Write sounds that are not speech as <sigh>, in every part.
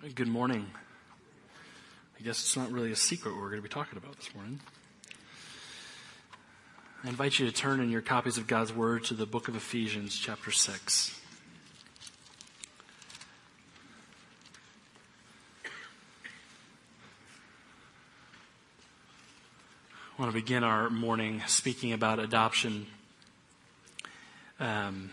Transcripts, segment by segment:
Good morning. I guess it's not really a secret what we're going to be talking about this morning. I invite you to turn in your copies of God's Word to the book of Ephesians, chapter 6. I want to begin our morning speaking about adoption. Um,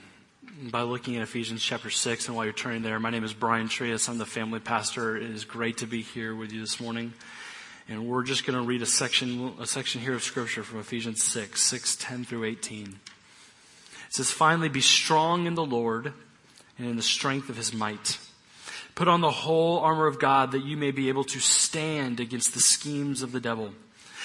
by looking at Ephesians chapter 6. And while you're turning there, my name is Brian Trias. I'm the family pastor. It is great to be here with you this morning. And we're just going to read a section, a section here of scripture from Ephesians 6, 6, 10 through 18. It says, finally be strong in the Lord and in the strength of his might. Put on the whole armor of God that you may be able to stand against the schemes of the devil.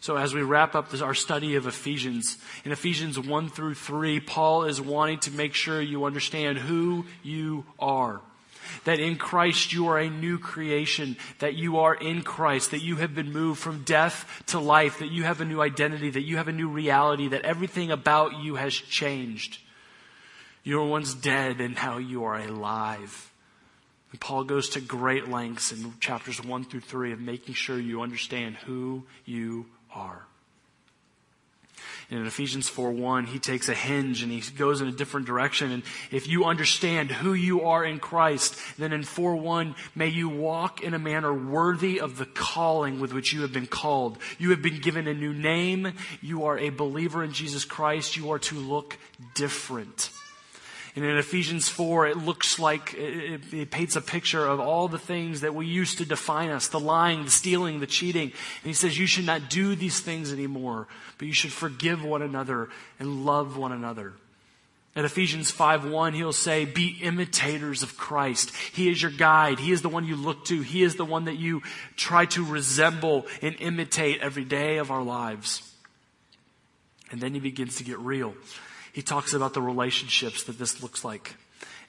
so as we wrap up this, our study of Ephesians, in Ephesians 1 through 3, Paul is wanting to make sure you understand who you are. That in Christ you are a new creation, that you are in Christ, that you have been moved from death to life, that you have a new identity, that you have a new reality, that everything about you has changed. You were once dead and now you are alive. And Paul goes to great lengths in chapters 1 through 3 of making sure you understand who you are. And in Ephesians 4 1, he takes a hinge and he goes in a different direction. And if you understand who you are in Christ, then in 4 1, may you walk in a manner worthy of the calling with which you have been called. You have been given a new name. You are a believer in Jesus Christ. You are to look different. And in Ephesians 4, it looks like it, it, paints a picture of all the things that we used to define us the lying, the stealing, the cheating. And he says, You should not do these things anymore, but you should forgive one another and love one another. At Ephesians 5 1, he'll say, Be imitators of Christ. He is your guide. He is the one you look to. He is the one that you try to resemble and imitate every day of our lives. And then he begins to get real he talks about the relationships that this looks like.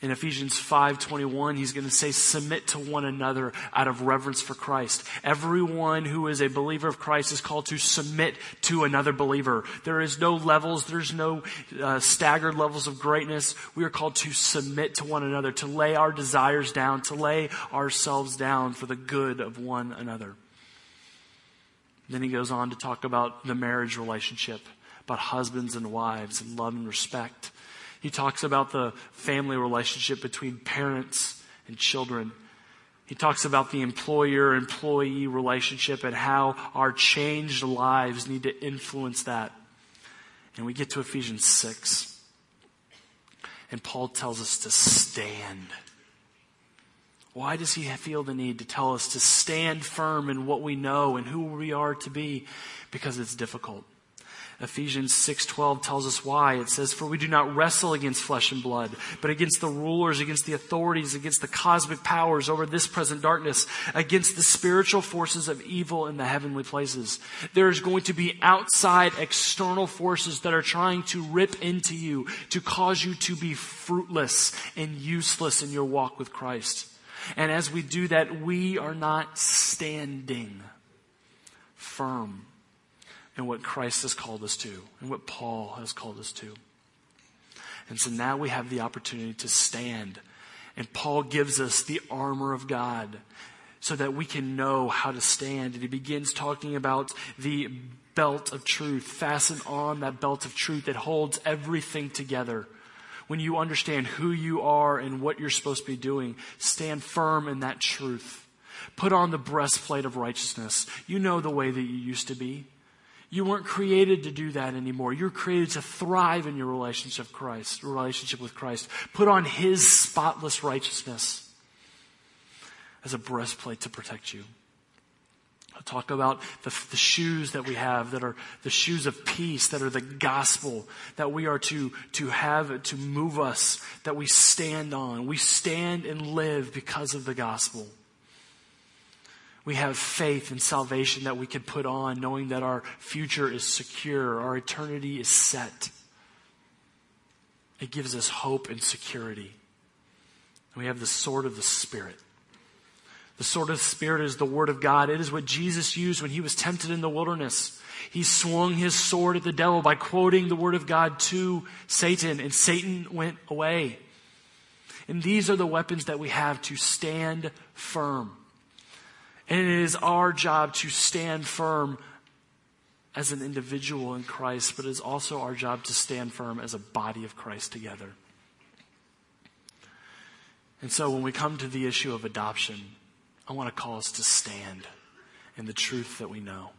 In Ephesians 5:21, he's going to say submit to one another out of reverence for Christ. Everyone who is a believer of Christ is called to submit to another believer. There is no levels, there's no uh, staggered levels of greatness. We are called to submit to one another, to lay our desires down, to lay ourselves down for the good of one another. Then he goes on to talk about the marriage relationship about husbands and wives and love and respect. He talks about the family relationship between parents and children. He talks about the employer employee relationship and how our changed lives need to influence that. And we get to Ephesians 6. And Paul tells us to stand. Why does he feel the need to tell us to stand firm in what we know and who we are to be? Because it's difficult. Ephesians 6:12 tells us why. It says, "For we do not wrestle against flesh and blood, but against the rulers, against the authorities, against the cosmic powers over this present darkness, against the spiritual forces of evil in the heavenly places." There's going to be outside external forces that are trying to rip into you to cause you to be fruitless and useless in your walk with Christ. And as we do that, we are not standing firm and what Christ has called us to and what Paul has called us to. And so now we have the opportunity to stand. And Paul gives us the armor of God so that we can know how to stand. And he begins talking about the belt of truth. Fasten on that belt of truth that holds everything together. When you understand who you are and what you're supposed to be doing, stand firm in that truth. Put on the breastplate of righteousness. You know the way that you used to be. You weren't created to do that anymore. You're created to thrive in your relationship Christ, relationship with Christ. Put on His spotless righteousness as a breastplate to protect you. I'll talk about the, the, shoes that we have that are the shoes of peace, that are the gospel, that we are to, to have, to move us, that we stand on. We stand and live because of the gospel. We have faith and salvation that we can put on, knowing that our future is secure, our eternity is set. It gives us hope and security. And we have the sword of the Spirit. The sword of the Spirit is the Word of God. It is what Jesus used when he was tempted in the wilderness. He swung his sword at the devil by quoting the Word of God to Satan, and Satan went away. And these are the weapons that we have to stand firm. And it is our job to stand firm as an individual in Christ, but it is also our job to stand firm as a body of Christ together. And so when we come to the issue of adoption, I want to call us to stand in the truth that we know.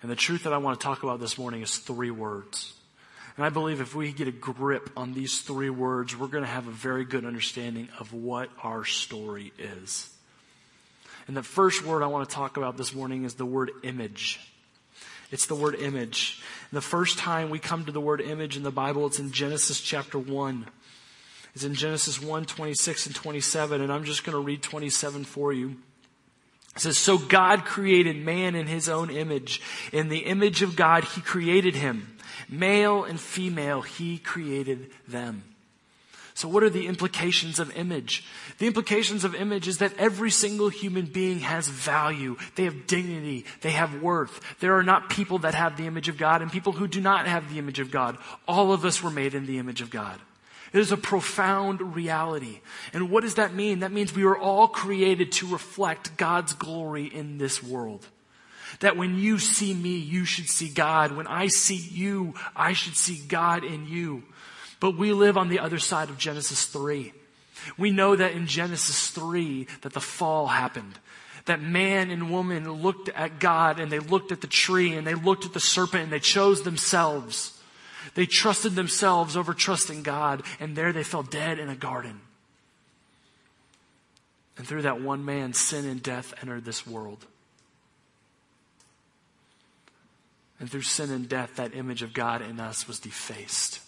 And the truth that I want to talk about this morning is three words. And I believe if we get a grip on these three words, we're going to have a very good understanding of what our story is. And the first word I want to talk about this morning is the word image. It's the word image. And the first time we come to the word image in the Bible, it's in Genesis chapter 1. It's in Genesis 1, 26 and 27, and I'm just going to read 27 for you. It says, So God created man in his own image. In the image of God, he created him. Male and female, he created them. So what are the implications of image? The implications of image is that every single human being has value. They have dignity. They have worth. There are not people that have the image of God and people who do not have the image of God. All of us were made in the image of God. It is a profound reality. And what does that mean? That means we were all created to reflect God's glory in this world. That when you see me, you should see God. When I see you, I should see God in you. But we live on the other side of Genesis 3. We know that in Genesis 3 that the fall happened. That man and woman looked at God and they looked at the tree and they looked at the serpent and they chose themselves. They trusted themselves over trusting God and there they fell dead in a garden. And through that one man, sin and death entered this world. And through sin and death, that image of God in us was defaced.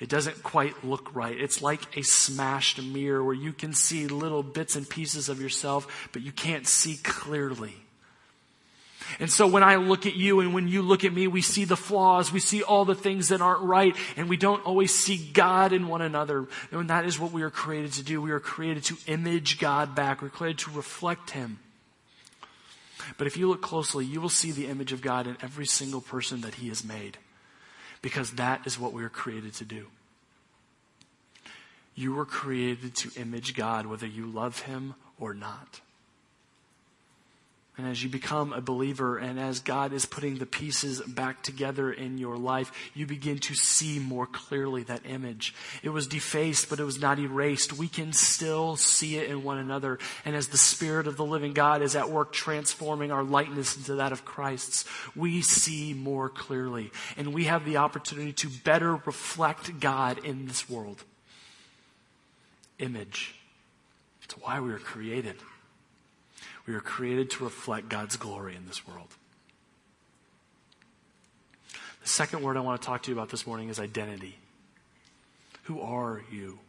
It doesn't quite look right. It's like a smashed mirror where you can see little bits and pieces of yourself, but you can't see clearly. And so when I look at you and when you look at me, we see the flaws, we see all the things that aren't right, and we don't always see God in one another. And that is what we are created to do. We are created to image God back. We're created to reflect Him. But if you look closely, you will see the image of God in every single person that He has made because that is what we were created to do. You were created to image God, whether you love Him or not. And as you become a believer and as God is putting the pieces back together in your life, you begin to see more clearly that image. It was defaced, but it was not erased. We can still see it in one another. And as the Spirit of the living God is at work transforming our likeness into that of Christ's, we see more clearly. And we have the opportunity to better reflect God in this world. Image. It's why we were created. We are created to reflect God's glory in this world. The second word I want to talk to you about this morning is identity. Who are you?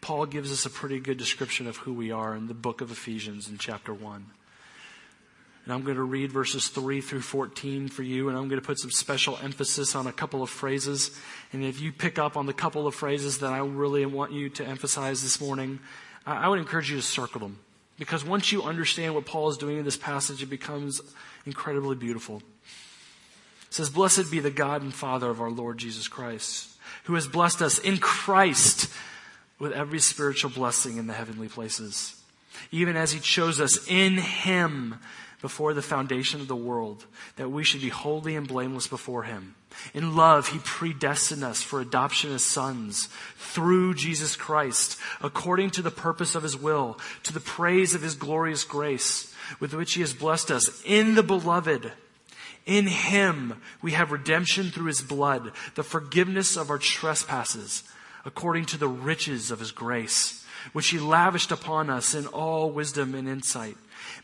Paul gives us a pretty good description of who we are in the book of Ephesians in chapter 1. And I'm going to read verses 3 through 14 for you, and I'm going to put some special emphasis on a couple of phrases. And if you pick up on the couple of phrases that I really want you to emphasize this morning, I would encourage you to circle them. Because once you understand what Paul is doing in this passage, it becomes incredibly beautiful. It says, Blessed be the God and Father of our Lord Jesus Christ, who has blessed us in Christ with every spiritual blessing in the heavenly places, even as he chose us in him before the foundation of the world, that we should be holy and blameless before him. In love, he predestined us for adoption as sons through Jesus Christ, according to the purpose of his will, to the praise of his glorious grace, with which he has blessed us in the beloved. In him we have redemption through his blood, the forgiveness of our trespasses, according to the riches of his grace, which he lavished upon us in all wisdom and insight,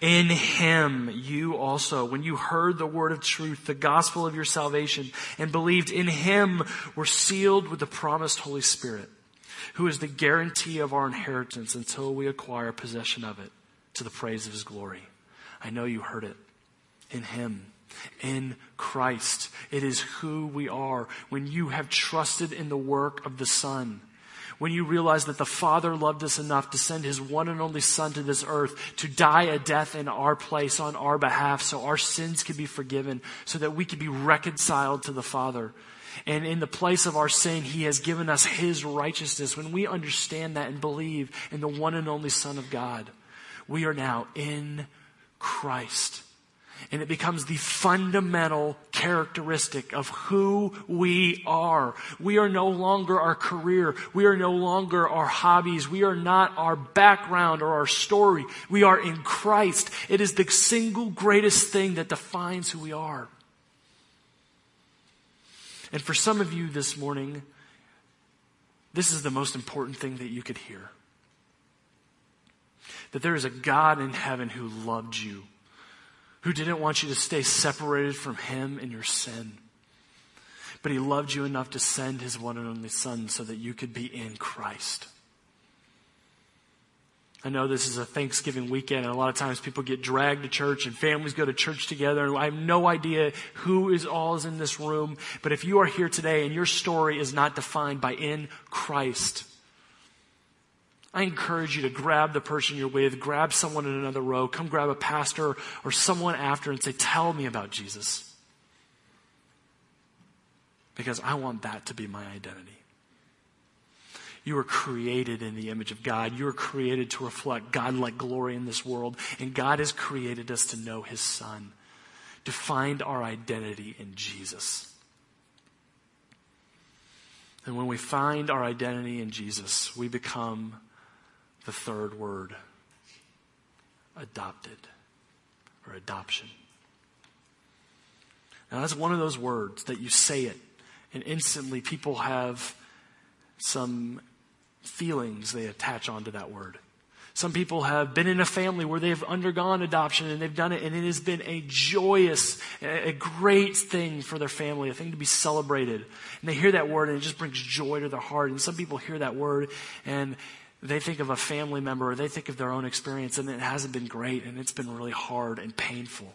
In him, you also, when you heard the word of truth, the gospel of your salvation, and believed in him, were sealed with the promised Holy Spirit, who is the guarantee of our inheritance until we acquire possession of it to the praise of his glory. I know you heard it. In him. In Christ. It is who we are when you have trusted in the work of the Son when you realize that the Father loved us enough to send His one and only Son to this earth to die a death in our place on our behalf so our sins could be forgiven, so that we could be reconciled to the Father. And in the place of our sin, He has given us His righteousness. When we understand that and believe in the one and only Son of God, we are now in Christ. And it becomes the fundamental characteristic of who we are. We are no longer our career. We are no longer our hobbies. We are not our background or our story. We are in Christ. It is the single greatest thing that defines who we are. And for some of you this morning, this is the most important thing that you could hear. That there is a God in heaven who loved you who didn't want you to stay separated from him in your sin. But he loved you enough to send his one and only son so that you could be in Christ. I know this is a Thanksgiving weekend, and a lot of times people get dragged to church and families go to church together. And I have no idea who is all is in this room. But if you are here today and your story is not defined by in Christ, I encourage you to grab the person you're with, grab someone in another row, come grab a pastor or someone after and say, Tell me about Jesus. Because I want that to be my identity. You were created in the image of God. You were created to reflect God like glory in this world. And God has created us to know His Son, to find our identity in Jesus. And when we find our identity in Jesus, we become the third word adopted or adoption. Now, that's one of those words that you say it, and instantly people have some feelings they attach onto that word. Some people have been in a family where they've undergone adoption and they've done it, and it has been a joyous, a great thing for their family, a thing to be celebrated. And they hear that word and it just brings joy to their heart. And some people hear that word and they think of a family member or they think of their own experience and it hasn't been great and it's been really hard and painful.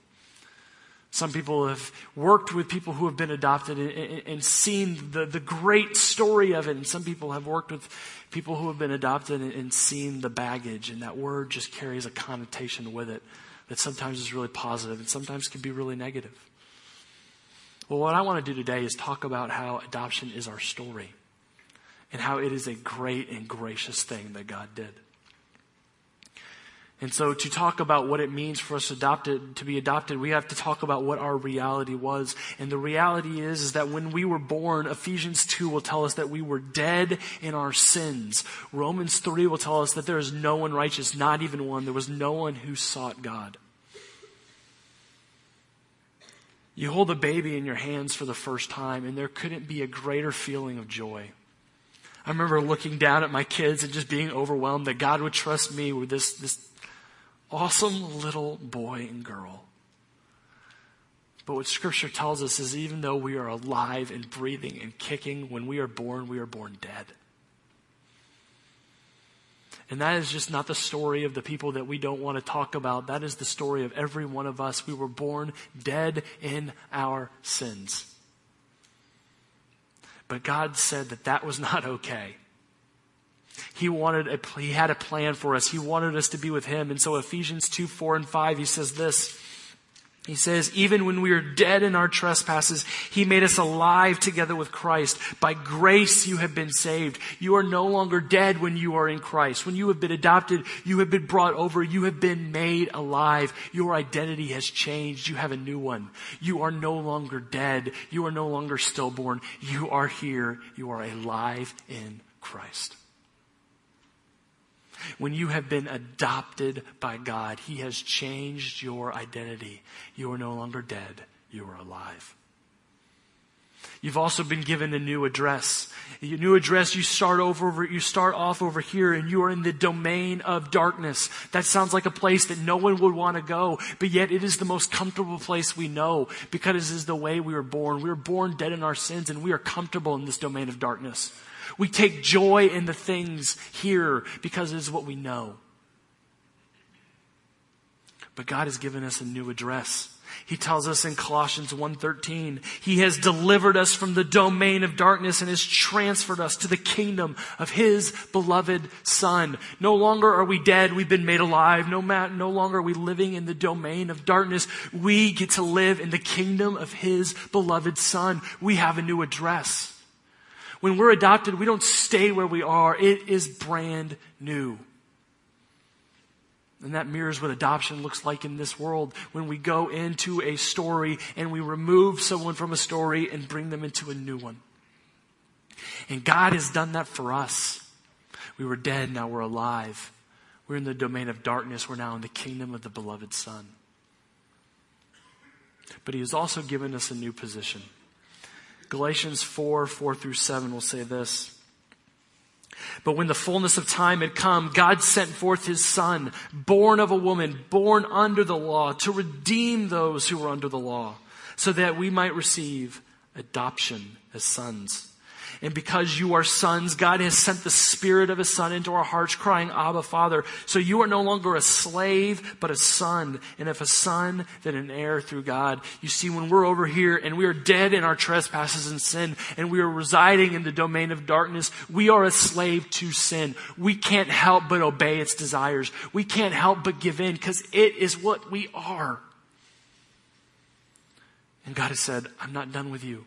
Some people have worked with people who have been adopted and, and, seen the, the great story of it. And some people have worked with people who have been adopted and, and seen the baggage. And that word just carries a connotation with it that sometimes is really positive and sometimes can be really negative. Well, what I want to do today is talk about how adoption is our story and how it is a great and gracious thing that God did. And so to talk about what it means for us adopted, to be adopted, we have to talk about what our reality was. And the reality is, is that when we were born, Ephesians 2 will tell us that we were dead in our sins. Romans 3 will tell us that there is no one righteous, not even one. There was no one who sought God. You hold a baby in your hands for the first time, and there couldn't be a greater feeling of joy. I remember looking down at my kids and just being overwhelmed that God would trust me with this, this awesome little boy and girl. But what scripture tells us is even though we are alive and breathing and kicking, when we are born, we are born dead. And that is just not the story of the people that we don't want to talk about. That is the story of every one of us. We were born dead in our sins. But God said that that was <laughs> not okay. He wanted a, he had a plan for us. He wanted us to be with him. And so Ephesians 2, 4 and 5, he says this. He says, even when we are dead in our trespasses, He made us alive together with Christ. By grace you have been saved. You are no longer dead when you are in Christ. When you have been adopted, you have been brought over. You have been made alive. Your identity has changed. You have a new one. You are no longer dead. You are no longer stillborn. You are here. You are alive in Christ. When you have been adopted by God, He has changed your identity. You are no longer dead, you are alive. You've also been given a new address. Your new address, you start over, you start off over here and you are in the domain of darkness. That sounds like a place that no one would want to go, but yet it is the most comfortable place we know because this is the way we were born. We were born dead in our sins and we are comfortable in this domain of darkness. We take joy in the things here because it is what we know. But God has given us a new address. He tells us in Colossians 1:13, he has delivered us from the domain of darkness and has transferred us to the kingdom of his beloved son. No longer are we dead, we've been made alive. No, no longer are we living in the domain of darkness. We get to live in the kingdom of his beloved son. We have a new address. When we're adopted, we don't stay where we are. It is brand new. And that mirrors what adoption looks like in this world when we go into a story and we remove someone from a story and bring them into a new one. And God has done that for us. We were dead, now we're alive. We're in the domain of darkness, we're now in the kingdom of the beloved Son. But He has also given us a new position. Galatians 4, 4 through 7 will say this. But when the fullness of time had come, God sent forth his son, born of a woman, born under the law, to redeem those who were under the law, so that we might receive adoption as sons. And because you are sons, God has sent the Spirit of His Son into our hearts, crying, Abba, Father. So you are no longer a slave, but a son. And if a son, then an heir through God. You see, when we're over here and we are dead in our trespasses and sin, and we are residing in the domain of darkness, we are a slave to sin. We can't help but obey its desires. We can't help but give in because it is what we are. And God has said, I'm not done with you.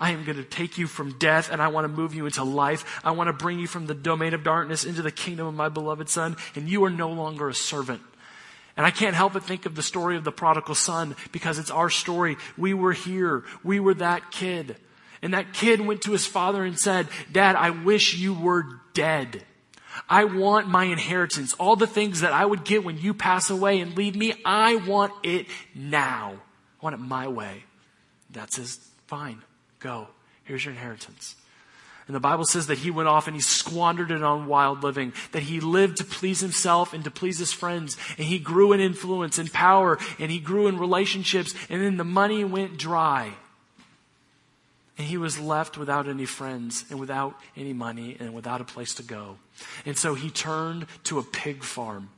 I am going to take you from death and I want to move you into life. I want to bring you from the domain of darkness into the kingdom of my beloved son, and you are no longer a servant. And I can't help but think of the story of the prodigal son because it's our story. We were here. We were that kid. And that kid went to his father and said, Dad, I wish you were dead. I want my inheritance. All the things that I would get when you pass away and leave me, I want it now. I want it my way. That's his fine. Go. Here's your inheritance. And the Bible says that he went off and he squandered it on wild living, that he lived to please himself and to please his friends, and he grew in influence and power, and he grew in relationships, and then the money went dry. And he was left without any friends, and without any money, and without a place to go. And so he turned to a pig farm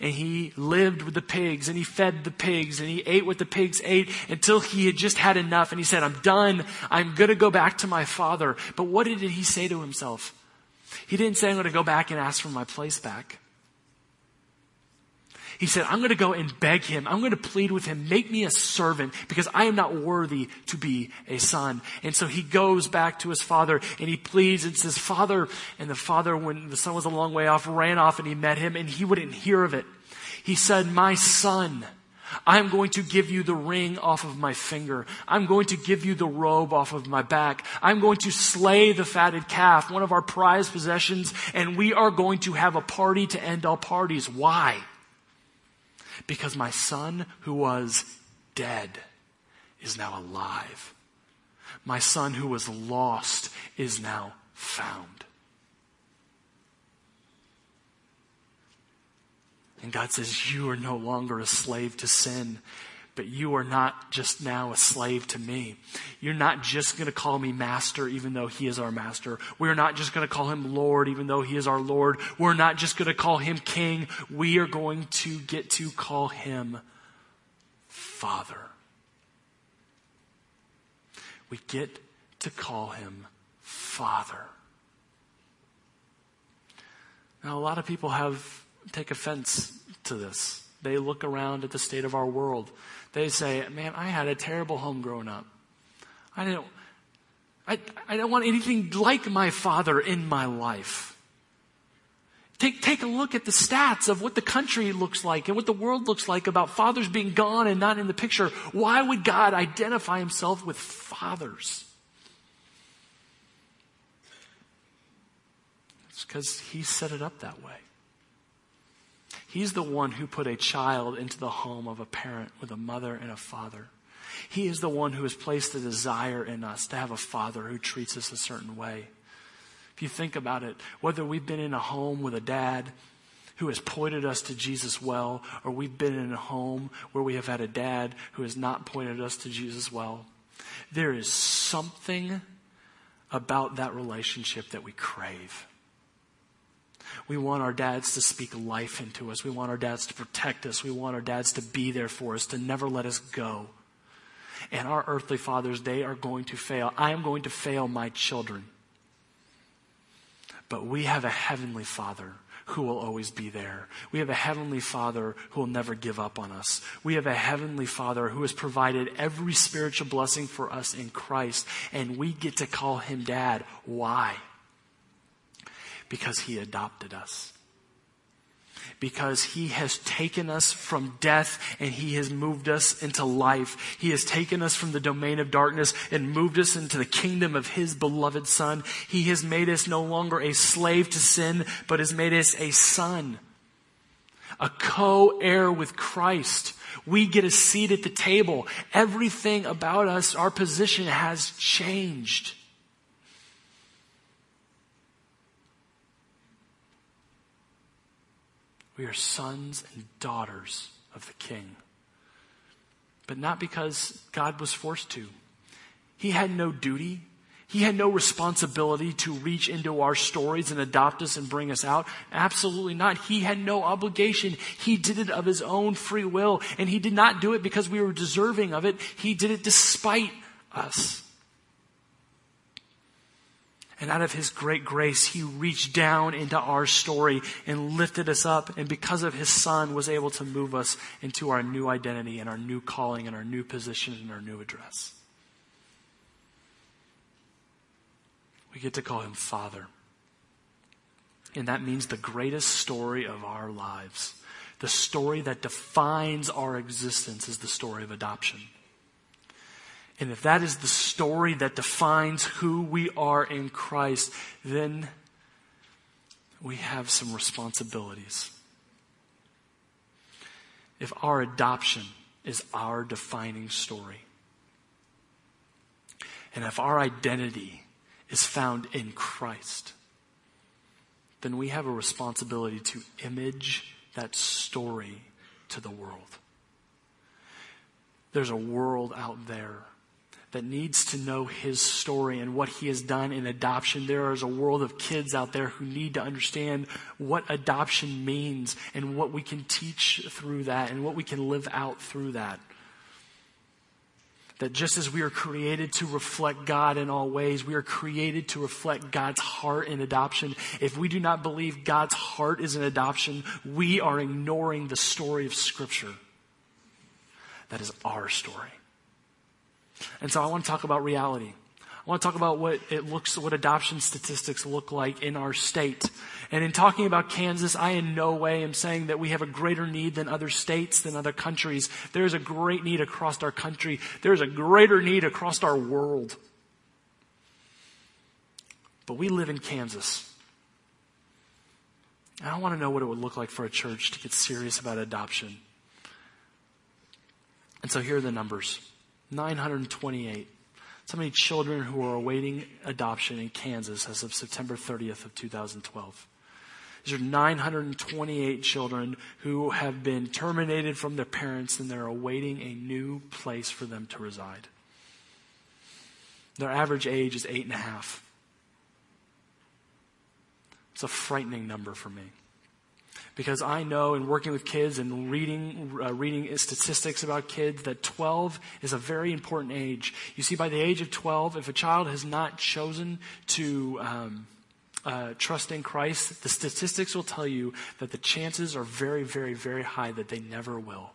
and he lived with the pigs and he fed the pigs and he ate what the pigs ate until he had just had enough and he said, I'm done. I'm going to go back to my father. But what did he say to himself? He didn't say, I'm going to go back and ask for my place back. He said, I'm going to go and beg him. I'm going to plead with him. Make me a servant because I am not worthy to be a son. And so he goes back to his father and he pleads and says, Father, and the father, when the son was a long way off, ran off and he met him and he wouldn't hear of it. He said, my son, I'm going to give you the ring off of my finger. I'm going to give you the robe off of my back. I'm going to slay the fatted calf, one of our prized possessions, and we are going to have a party to end all parties. Why? Because my son who was dead is now alive. My son who was lost is now found. And God says, You are no longer a slave to sin, but you are not just now a slave to me. You're not just going to call me master, even though he is our master. We're not just going to call him Lord, even though he is our Lord. We're not just going to call him king. We are going to get to call him Father. We get to call him Father. Now, a lot of people have take offense to this. They look around at the state of our world. They say, man, I had a terrible home growing up. I didn't, I, I don't want anything like my father in my life. Take, take a look at the stats of what the country looks like and what the world looks like about fathers being gone and not in the picture. Why would God identify himself with fathers? It's because he set it up that way. He's the one who put a child into the home of a parent with a mother and a father. He is the one who has placed a desire in us to have a father who treats us a certain way. If you think about it, whether we've been in a home with a dad who has pointed us to Jesus well, or we've been in a home where we have had a dad who has not pointed us to Jesus well, there is something about that relationship that we crave. We want our dads to speak life into us. We want our dads to protect us. We want our dads to be there for us, to never let us go. And our earthly fathers, they are going to fail. I am going to fail my children. But we have a heavenly father who will always be there. We have a heavenly father who will never give up on us. We have a heavenly father who has provided every spiritual blessing for us in Christ, and we get to call him dad. Why? Because he adopted us. Because he has taken us from death and he has moved us into life. He has taken us from the domain of darkness and moved us into the kingdom of his beloved son. He has made us no longer a slave to sin, but has made us a son. A co-heir with Christ. We get a seat at the table. Everything about us, our position has changed. We are sons and daughters of the King. But not because God was forced to. He had no duty. He had no responsibility to reach into our stories and adopt us and bring us out. Absolutely not. He had no obligation. He did it of his own free will. And he did not do it because we were deserving of it. He did it despite us. And out of his great grace, he reached down into our story and lifted us up. And because of his son, was able to move us into our new identity and our new calling and our new position and our new address. We get to call him Father. And that means the greatest story of our lives. The story that defines our existence is the story of adoption. And if that is the story that defines who we are in Christ, then we have some responsibilities. If our adoption is our defining story, and if our identity is found in Christ, then we have a responsibility to image that story to the world. There's a world out there that needs to know his story and what he has done in adoption. There is a world of kids out there who need to understand what adoption means and what we can teach through that and what we can live out through that. That just as we are created to reflect God in all ways, we are created to reflect God's heart in adoption. If we do not believe God's heart is in adoption, we are ignoring the story of Scripture. That is our story. And so I want to talk about reality. I want to talk about what it looks, what adoption statistics look like in our state. And in talking about Kansas, I in no way am saying that we have a greater need than other states, than other countries. There is a great need across our country. There is a greater need across our world. But we live in Kansas. And I want to know what it would look like for a church to get serious about adoption. And so here are the numbers. 928. So many children who are awaiting adoption in Kansas as of September 30th of 2012. These are 928 children who have been terminated from their parents and they're awaiting a new place for them to reside. Their average age is eight and a half. It's a frightening number for me because I know in working with kids and reading, uh, reading statistics about kids that 12 is a very important age. You see, by the age of 12, if a child has not chosen to, um, uh, trust in Christ, the statistics will tell you that the chances are very, very, very high that they never will.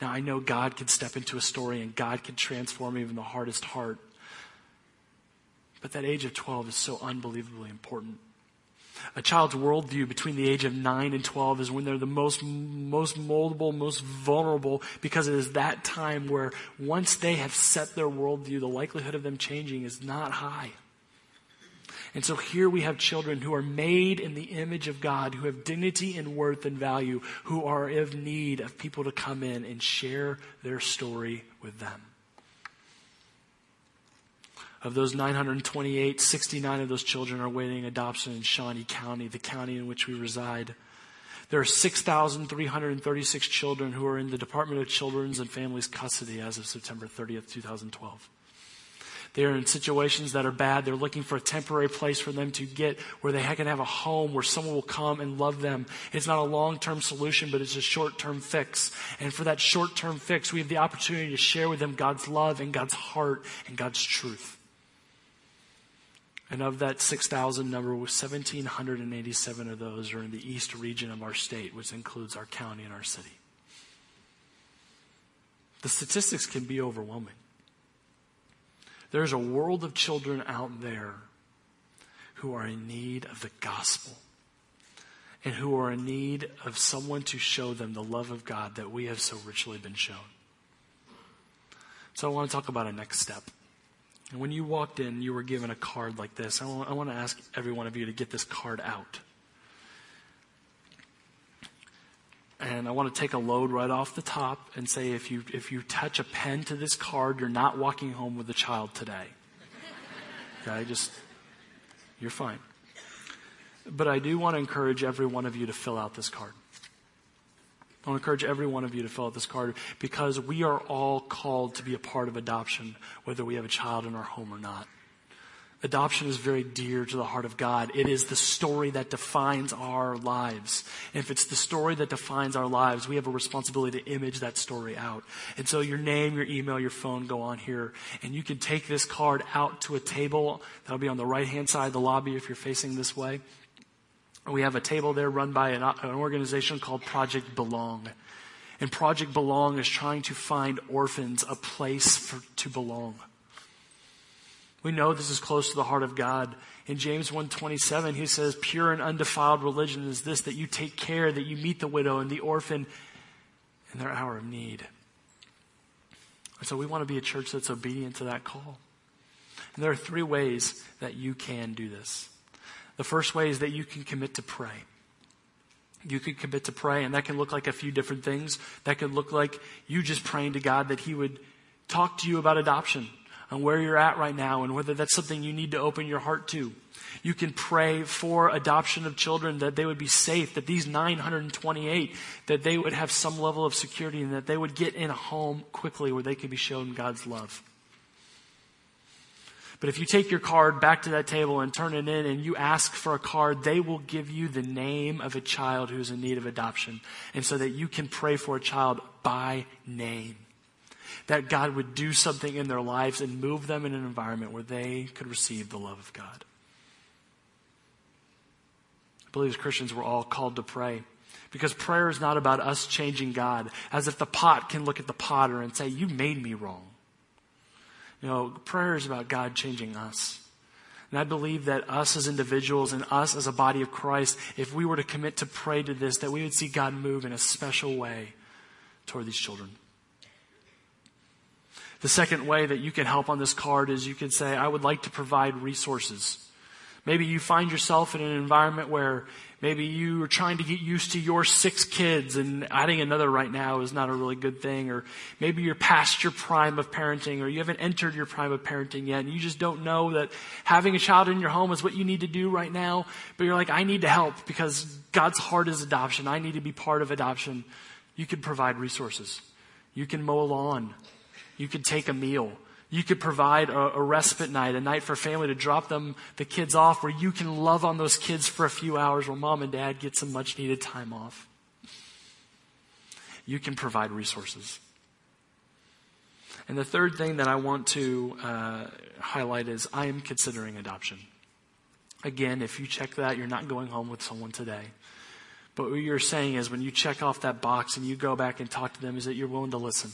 Now, I know God can step into a story and God can transform even the hardest heart. But that age of 12 is so unbelievably important. A child's worldview between the age of 9 and 12 is when they're the most, most moldable, most vulnerable, because it is that time where once they have set their worldview, the likelihood of them changing is not high. And so here we have children who are made in the image of God, who have dignity and worth and value, who are in need of people to come in and share their story with them. Of those 928, 69 of those children are awaiting adoption in Shawnee County, the county in which we reside. There are 6,336 children who are in the Department of Children's and Families custody as of September 30th, 2012. They are in situations that are bad. They're looking for a temporary place for them to get where they can have a home where someone will come and love them. It's not a long-term solution, but it's a short-term fix. And for that short-term fix, we have the opportunity to share with them God's love and God's heart and God's truth. And of that 6,000 number, 1,787 of those are in the east region of our state, which includes our county and our city. The statistics can be overwhelming. There's a world of children out there who are in need of the gospel and who are in need of someone to show them the love of God that we have so richly been shown. So I want to talk about a next step. And when you walked in, you were given a card like this. I want, I want to ask every one of you to get this card out. And I want to take a load right off the top and say if you, if you touch a pen to this card, you're not walking home with a child today. Okay, just, you're fine. But I do want to encourage every one of you to fill out this card. I want to encourage every one of you to fill out this card because we are all called to be a part of adoption, whether we have a child in our home or not. Adoption is very dear to the heart of God. It is the story that defines our lives. And if it's the story that defines our lives, we have a responsibility to image that story out. And so your name, your email, your phone go on here. And you can take this card out to a table that'll be on the right hand side of the lobby if you're facing this way. We have a table there run by an, an organization called Project Belong. And Project Belong is trying to find orphans a place for, to belong. We know this is close to the heart of God. In James 1:27, he says, "Pure and undefiled religion is this that you take care that you meet the widow and the orphan in their hour of need." So we want to be a church that's obedient to that call. And there are three ways that you can do this. The first way is that you can commit to pray. You can commit to pray, and that can look like a few different things. That could look like you just praying to God that He would talk to you about adoption and where you're at right now and whether that's something you need to open your heart to. You can pray for adoption of children that they would be safe, that these 928, that they would have some level of security and that they would get in a home quickly where they could be shown God's love. But if you take your card back to that table and turn it in and you ask for a card, they will give you the name of a child who's in need of adoption. And so that you can pray for a child by name that God would do something in their lives and move them in an environment where they could receive the love of God. I believe as Christians, we're all called to pray. Because prayer is not about us changing God, as if the pot can look at the potter and say, You made me wrong. You know, prayer is about God changing us. And I believe that us as individuals and us as a body of Christ, if we were to commit to pray to this, that we would see God move in a special way toward these children. The second way that you can help on this card is you can say, I would like to provide resources. Maybe you find yourself in an environment where maybe you are trying to get used to your six kids and adding another right now is not a really good thing. Or maybe you're past your prime of parenting or you haven't entered your prime of parenting yet and you just don't know that having a child in your home is what you need to do right now. But you're like, I need to help because God's heart is adoption. I need to be part of adoption. You can provide resources. You can mow a lawn. You can take a meal. You could provide a, a, respite night, a night for family to drop them, the kids off where you can love on those kids for a few hours while mom and dad get some much needed time off. You can provide resources. And the third thing that I want to uh, highlight is I am considering adoption. Again, if you check that, you're not going home with someone today. But what you're saying is when you check off that box and you go back and talk to them, is that you're willing to listen.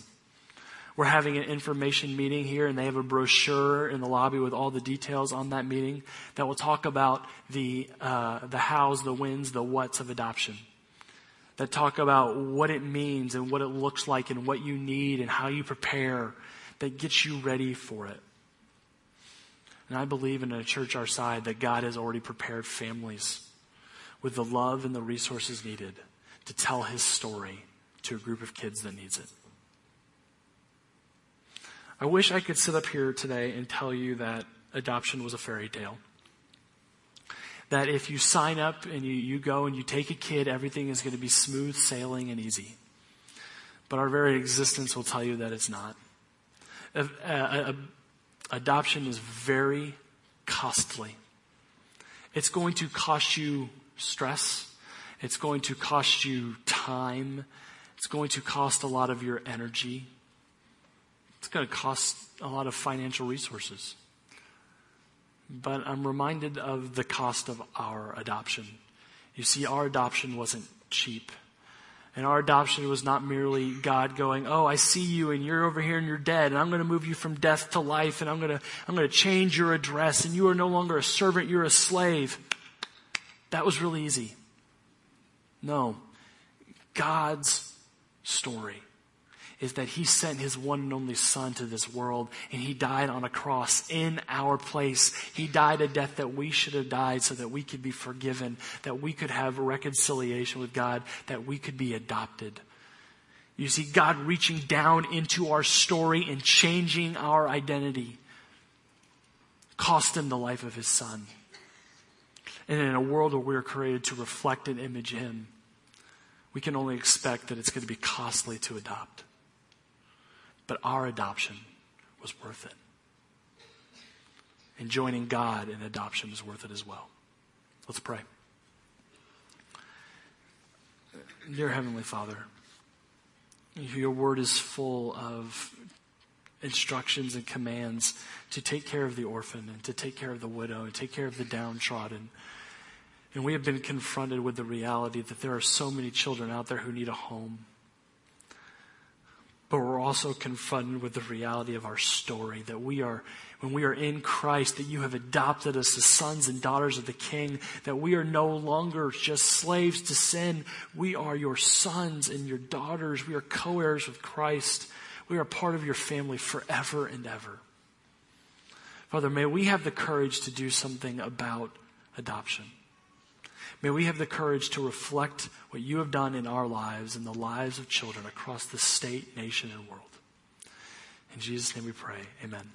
We're having an information meeting here, and they have a brochure in the lobby with all the details on that meeting that will talk about the uh, the hows, the whens, the whats of adoption. That talk about what it means and what it looks like and what you need and how you prepare. That gets you ready for it. And I believe in a church our side that God has already prepared families with the love and the resources needed to tell His story to a group of kids that needs it. I wish I could sit up here today and tell you that adoption was a fairy tale. That if you sign up and you, you go and you take a kid, everything is going to be smooth sailing and easy. But our very existence will tell you that it's not. adoption is very costly. It's going to cost you stress. It's going to cost you time. It's going to cost a lot of your energy. It's going to cost a lot of financial resources. But I'm reminded of the cost of our adoption. You see, our adoption wasn't cheap. And our adoption was not merely God going, Oh, I see you and you're over here and you're dead and I'm going to move you from death to life and I'm going to, I'm going to change your address and you are no longer a servant, you're a slave. That was really easy. No. God's story is that he sent his one and only son to this world and he died on a cross in our place. He died a death that we should have died so that we could be forgiven, that we could have reconciliation with God, that we could be adopted. You see, God reaching down into our story and changing our identity cost him the life of his son. And in a world where we're created to reflect and image him, we can only expect that it's going to be costly to adopt. But our adoption was worth it. And joining God in adoption was worth it as well. Let's pray. Dear Heavenly Father, your word is full of instructions and commands to take care of the orphan and to take care of the widow and take care of the downtrodden. And we have been confronted with the reality that there are so many children out there who need a home but we're also confronted with the reality of our story that we are, when we are in Christ, that you have adopted us as sons and daughters of the King, that we are no longer just slaves to sin. We are your sons and your daughters. We are co heirs with Christ. We are part of your family forever and ever. Father, may we have the courage to do something about adoption. May we have the courage to reflect what you have done in our lives and the lives of children across the state, nation, and world. In Jesus' name we pray. Amen.